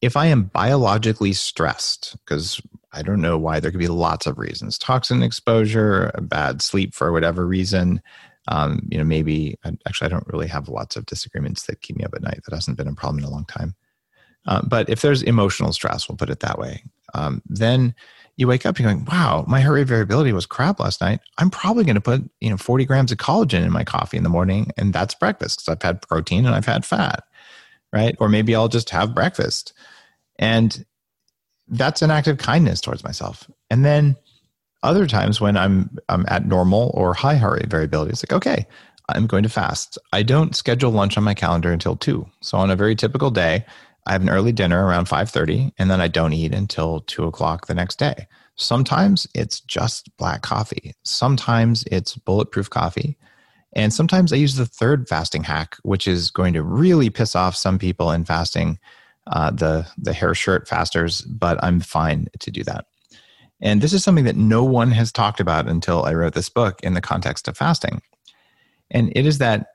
If I am biologically stressed, because I don't know why, there could be lots of reasons toxin exposure, bad sleep for whatever reason. Um, you know, maybe actually, I don't really have lots of disagreements that keep me up at night. That hasn't been a problem in a long time. Uh, but if there's emotional stress, we'll put it that way, um, then you wake up, you're going, wow, my heart rate variability was crap last night. I'm probably going to put, you know, 40 grams of collagen in my coffee in the morning. And that's breakfast because I've had protein and I've had fat, right? Or maybe I'll just have breakfast. And that's an act of kindness towards myself. And then other times when I'm, I'm at normal or high heart rate variability, it's like, okay, I'm going to fast. I don't schedule lunch on my calendar until two. So on a very typical day, I have an early dinner around 5:30 and then I don't eat until 2 o'clock the next day. Sometimes it's just black coffee. Sometimes it's bulletproof coffee. And sometimes I use the third fasting hack, which is going to really piss off some people in fasting, uh, the, the hair shirt fasters, but I'm fine to do that. And this is something that no one has talked about until I wrote this book in the context of fasting. And it is that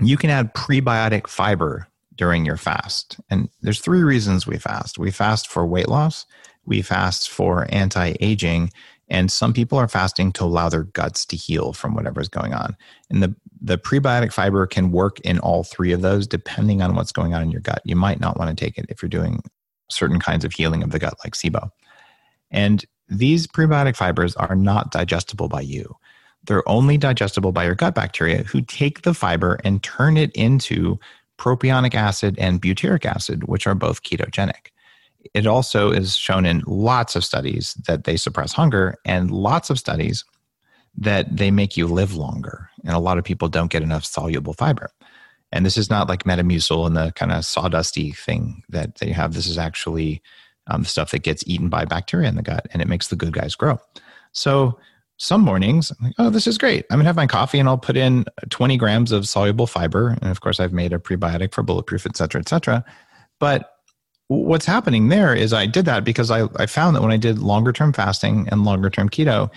you can add prebiotic fiber during your fast. And there's three reasons we fast. We fast for weight loss, we fast for anti-aging, and some people are fasting to allow their guts to heal from whatever's going on. And the the prebiotic fiber can work in all three of those depending on what's going on in your gut. You might not want to take it if you're doing certain kinds of healing of the gut like SIBO. And these prebiotic fibers are not digestible by you. They're only digestible by your gut bacteria who take the fiber and turn it into propionic acid and butyric acid, which are both ketogenic. It also is shown in lots of studies that they suppress hunger and lots of studies that they make you live longer. And a lot of people don't get enough soluble fiber. And this is not like Metamucil and the kind of sawdusty thing that they have. This is actually um, stuff that gets eaten by bacteria in the gut and it makes the good guys grow. So some mornings, I'm like, oh, this is great. I'm gonna have my coffee and I'll put in 20 grams of soluble fiber. And of course, I've made a prebiotic for bulletproof, et cetera, et cetera. But what's happening there is I did that because I, I found that when I did longer term fasting and longer term keto,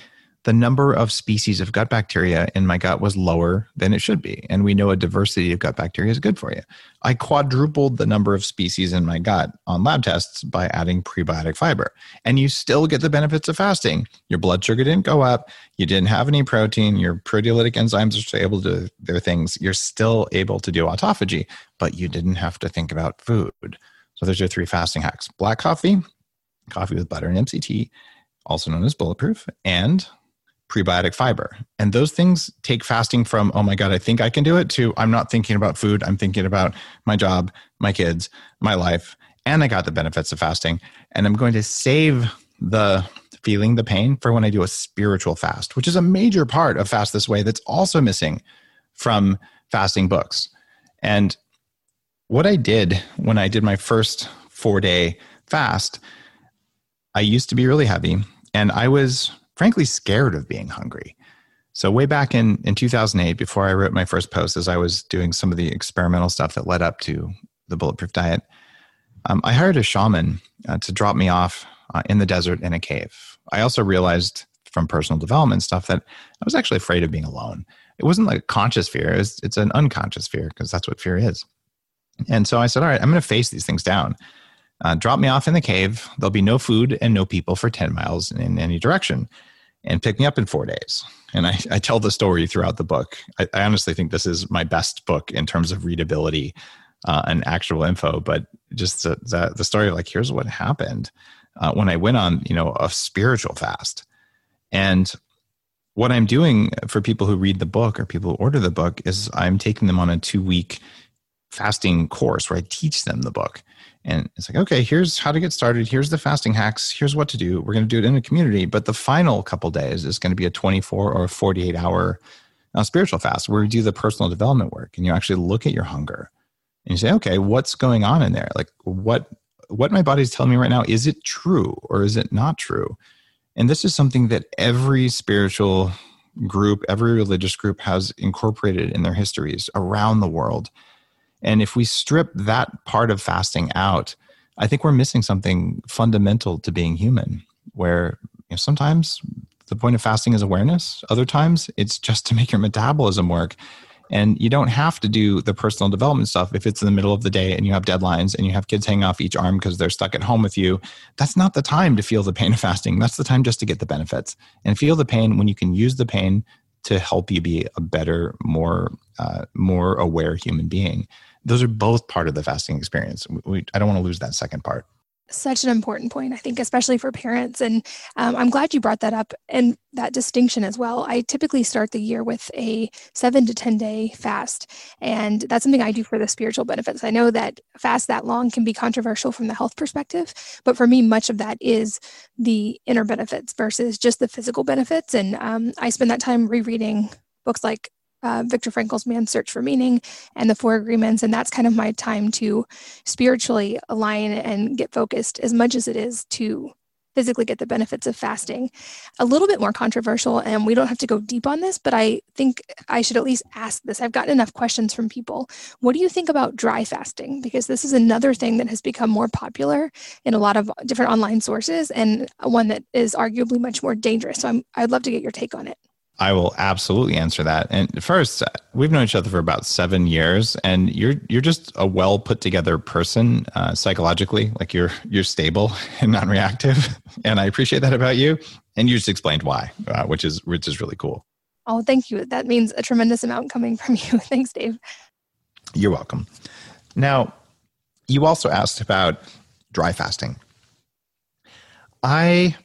the number of species of gut bacteria in my gut was lower than it should be. And we know a diversity of gut bacteria is good for you. I quadrupled the number of species in my gut on lab tests by adding prebiotic fiber. And you still get the benefits of fasting. Your blood sugar didn't go up. You didn't have any protein. Your proteolytic enzymes are able to do their things. You're still able to do autophagy, but you didn't have to think about food. So there's your three fasting hacks black coffee, coffee with butter and MCT, also known as bulletproof, and prebiotic fiber. And those things take fasting from, oh my God, I think I can do it, to I'm not thinking about food. I'm thinking about my job, my kids, my life, and I got the benefits of fasting. And I'm going to save the feeling the pain for when I do a spiritual fast, which is a major part of Fast This Way that's also missing from fasting books. And what I did when I did my first four day fast, I used to be really heavy and I was frankly scared of being hungry. So, way back in, in 2008, before I wrote my first post, as I was doing some of the experimental stuff that led up to the bulletproof diet, um, I hired a shaman uh, to drop me off uh, in the desert in a cave. I also realized from personal development stuff that I was actually afraid of being alone. It wasn't like a conscious fear, it was, it's an unconscious fear because that's what fear is. And so I said, All right, I'm going to face these things down. Uh, drop me off in the cave. There'll be no food and no people for 10 miles in any direction and pick me up in four days. And I, I tell the story throughout the book. I, I, honestly think this is my best book in terms of readability uh, and actual info, but just the, the, the story of like, here's what happened uh, when I went on, you know, a spiritual fast. And what I'm doing for people who read the book or people who order the book is I'm taking them on a two week fasting course where I teach them the book. And it's like, okay, here's how to get started. Here's the fasting hacks. Here's what to do. We're going to do it in a community. But the final couple days is going to be a 24 or 48 hour uh, spiritual fast where we do the personal development work and you actually look at your hunger and you say, okay, what's going on in there? Like what, what my body's telling me right now, is it true or is it not true? And this is something that every spiritual group, every religious group has incorporated in their histories around the world. And if we strip that part of fasting out, I think we're missing something fundamental to being human, where you know, sometimes the point of fasting is awareness, other times it's just to make your metabolism work. And you don't have to do the personal development stuff if it's in the middle of the day and you have deadlines and you have kids hanging off each arm because they're stuck at home with you. That's not the time to feel the pain of fasting. That's the time just to get the benefits and feel the pain when you can use the pain to help you be a better, more, uh, more aware human being those are both part of the fasting experience. We, I don't want to lose that second part. Such an important point, I think, especially for parents. And um, I'm glad you brought that up and that distinction as well. I typically start the year with a seven to 10 day fast. And that's something I do for the spiritual benefits. I know that fast that long can be controversial from the health perspective, but for me, much of that is the inner benefits versus just the physical benefits. And um, I spend that time rereading books like uh, Viktor Frankl's Man's Search for Meaning and the Four Agreements. And that's kind of my time to spiritually align and get focused as much as it is to physically get the benefits of fasting. A little bit more controversial, and we don't have to go deep on this, but I think I should at least ask this. I've gotten enough questions from people. What do you think about dry fasting? Because this is another thing that has become more popular in a lot of different online sources and one that is arguably much more dangerous. So I'm, I'd love to get your take on it. I will absolutely answer that. And first, we've known each other for about seven years, and you're you're just a well put together person uh, psychologically. Like you're you're stable and non reactive, and I appreciate that about you. And you just explained why, uh, which is which is really cool. Oh, thank you. That means a tremendous amount coming from you. Thanks, Dave. You're welcome. Now, you also asked about dry fasting. I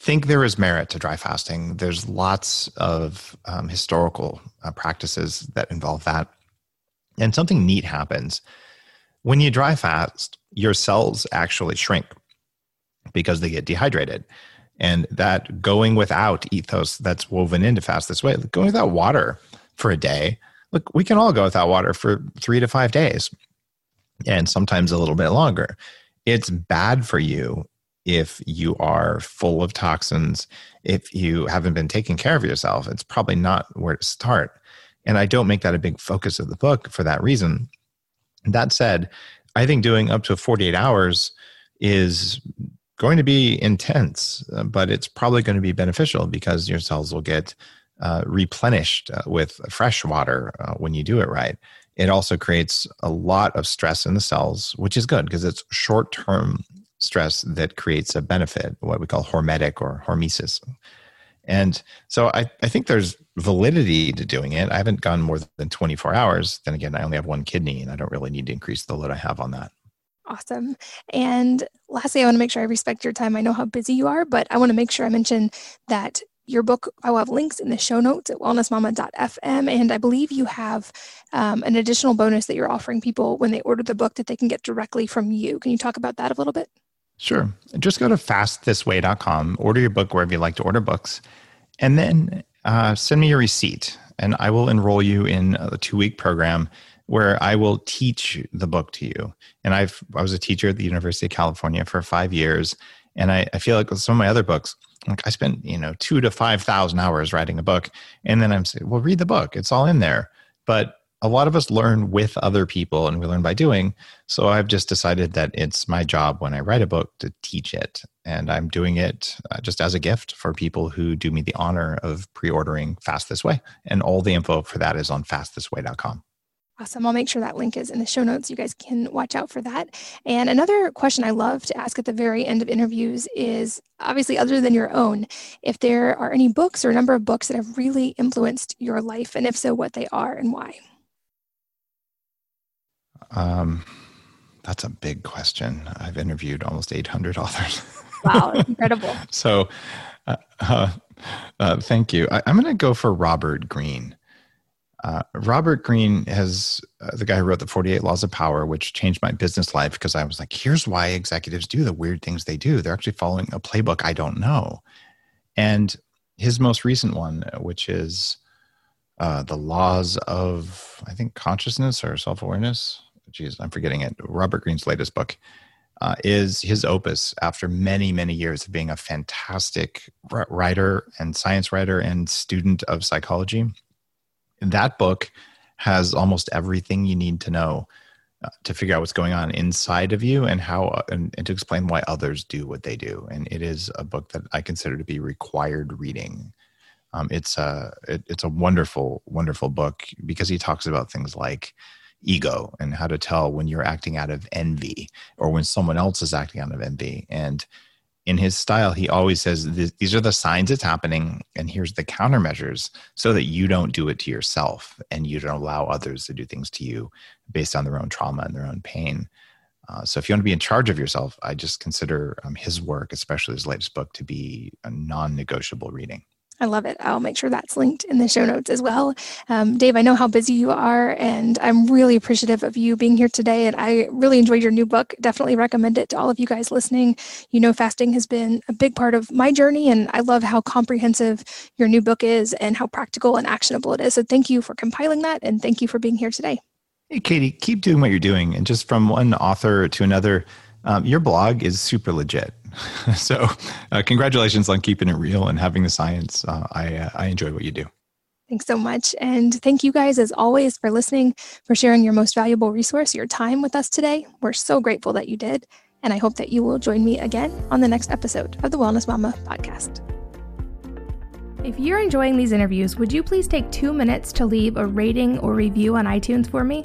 think there is merit to dry fasting. There's lots of um, historical uh, practices that involve that. And something neat happens. When you dry fast, your cells actually shrink because they get dehydrated. And that going without ethos that's woven into fast this way, going without water for a day. Look, we can all go without water for three to five days and sometimes a little bit longer. It's bad for you if you are full of toxins, if you haven't been taking care of yourself, it's probably not where to start. And I don't make that a big focus of the book for that reason. That said, I think doing up to 48 hours is going to be intense, uh, but it's probably going to be beneficial because your cells will get uh, replenished uh, with fresh water uh, when you do it right. It also creates a lot of stress in the cells, which is good because it's short term stress that creates a benefit, what we call hormetic or hormesis. And so I, I think there's validity to doing it. I haven't gone more than 24 hours. Then again, I only have one kidney and I don't really need to increase the load I have on that. Awesome. And lastly, I want to make sure I respect your time. I know how busy you are, but I want to make sure I mention that your book, I will have links in the show notes at wellnessmama.fm. And I believe you have um, an additional bonus that you're offering people when they order the book that they can get directly from you. Can you talk about that a little bit? Sure. Just go to fastthisway.com, order your book wherever you like to order books, and then uh, send me your receipt, and I will enroll you in a two week program where I will teach the book to you. And I've I was a teacher at the University of California for five years, and I, I feel like with some of my other books, like I spent you know two to five thousand hours writing a book, and then I'm saying, well, read the book; it's all in there. But a lot of us learn with other people and we learn by doing. So I've just decided that it's my job when I write a book to teach it. And I'm doing it uh, just as a gift for people who do me the honor of pre ordering Fast This Way. And all the info for that is on fastthisway.com. Awesome. I'll make sure that link is in the show notes. You guys can watch out for that. And another question I love to ask at the very end of interviews is obviously, other than your own, if there are any books or a number of books that have really influenced your life, and if so, what they are and why. Um, that's a big question. I've interviewed almost 800 authors. Wow, incredible. so, uh, uh, uh, thank you. I, am going to go for Robert Greene. Uh, Robert Greene has uh, the guy who wrote the 48 Laws of Power, which changed my business life because I was like, here's why executives do the weird things they do. They're actually following a playbook I don't know. And his most recent one, which is uh, the laws of, I think, consciousness or self awareness geez, I'm forgetting it. Robert Greene's latest book uh, is his opus after many, many years of being a fantastic writer and science writer and student of psychology. That book has almost everything you need to know uh, to figure out what's going on inside of you and how uh, and, and to explain why others do what they do. And it is a book that I consider to be required reading. Um, it's a it, it's a wonderful, wonderful book because he talks about things like ego and how to tell when you're acting out of envy or when someone else is acting out of envy. And in his style, he always says, These are the signs it's happening, and here's the countermeasures so that you don't do it to yourself and you don't allow others to do things to you based on their own trauma and their own pain. Uh, so, if you want to be in charge of yourself, I just consider um, his work, especially his latest book, to be a non negotiable reading. I love it. I'll make sure that's linked in the show notes as well. Um, Dave, I know how busy you are, and I'm really appreciative of you being here today. And I really enjoyed your new book. Definitely recommend it to all of you guys listening. You know, fasting has been a big part of my journey, and I love how comprehensive your new book is and how practical and actionable it is. So thank you for compiling that, and thank you for being here today. Hey, Katie, keep doing what you're doing. And just from one author to another, um, your blog is super legit. so, uh, congratulations on keeping it real and having the science. Uh, I, uh, I enjoy what you do. Thanks so much. And thank you guys, as always, for listening, for sharing your most valuable resource, your time with us today. We're so grateful that you did. And I hope that you will join me again on the next episode of the Wellness Mama podcast. If you're enjoying these interviews, would you please take two minutes to leave a rating or review on iTunes for me?